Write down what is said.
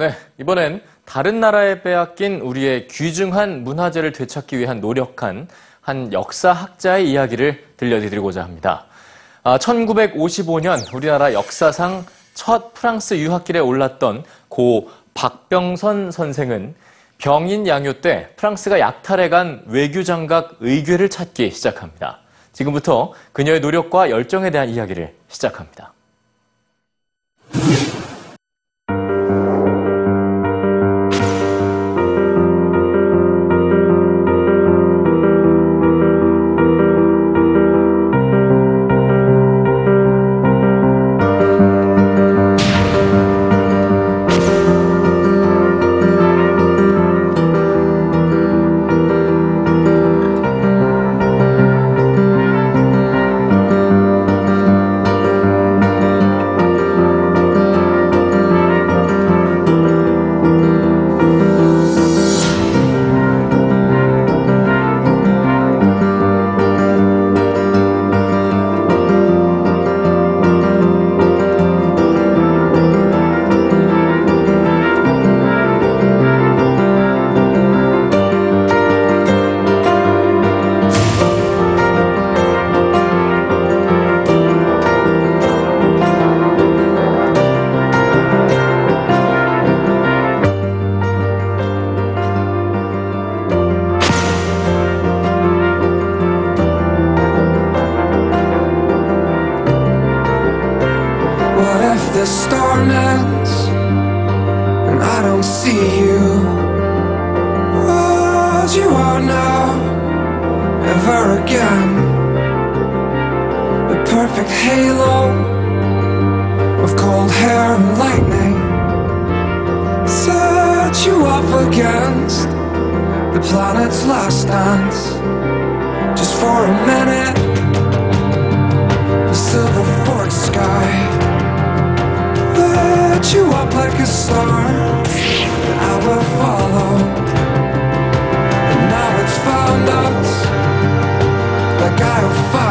네, 이번엔 다른 나라에 빼앗긴 우리의 귀중한 문화재를 되찾기 위한 노력한 한 역사학자의 이야기를 들려드리고자 합니다. 아, 1955년 우리나라 역사상 첫 프랑스 유학길에 올랐던 고 박병선 선생은 병인 양요 때 프랑스가 약탈해 간 외교장각 의궤를 찾기 시작합니다. 지금부터 그녀의 노력과 열정에 대한 이야기를 시작합니다. The storm ends and I don't see you as you are now, ever again? The perfect halo of cold hair and lightning set you up against the planet's last dance. Just for a minute, like a star I will follow And now it's found us. Like I'll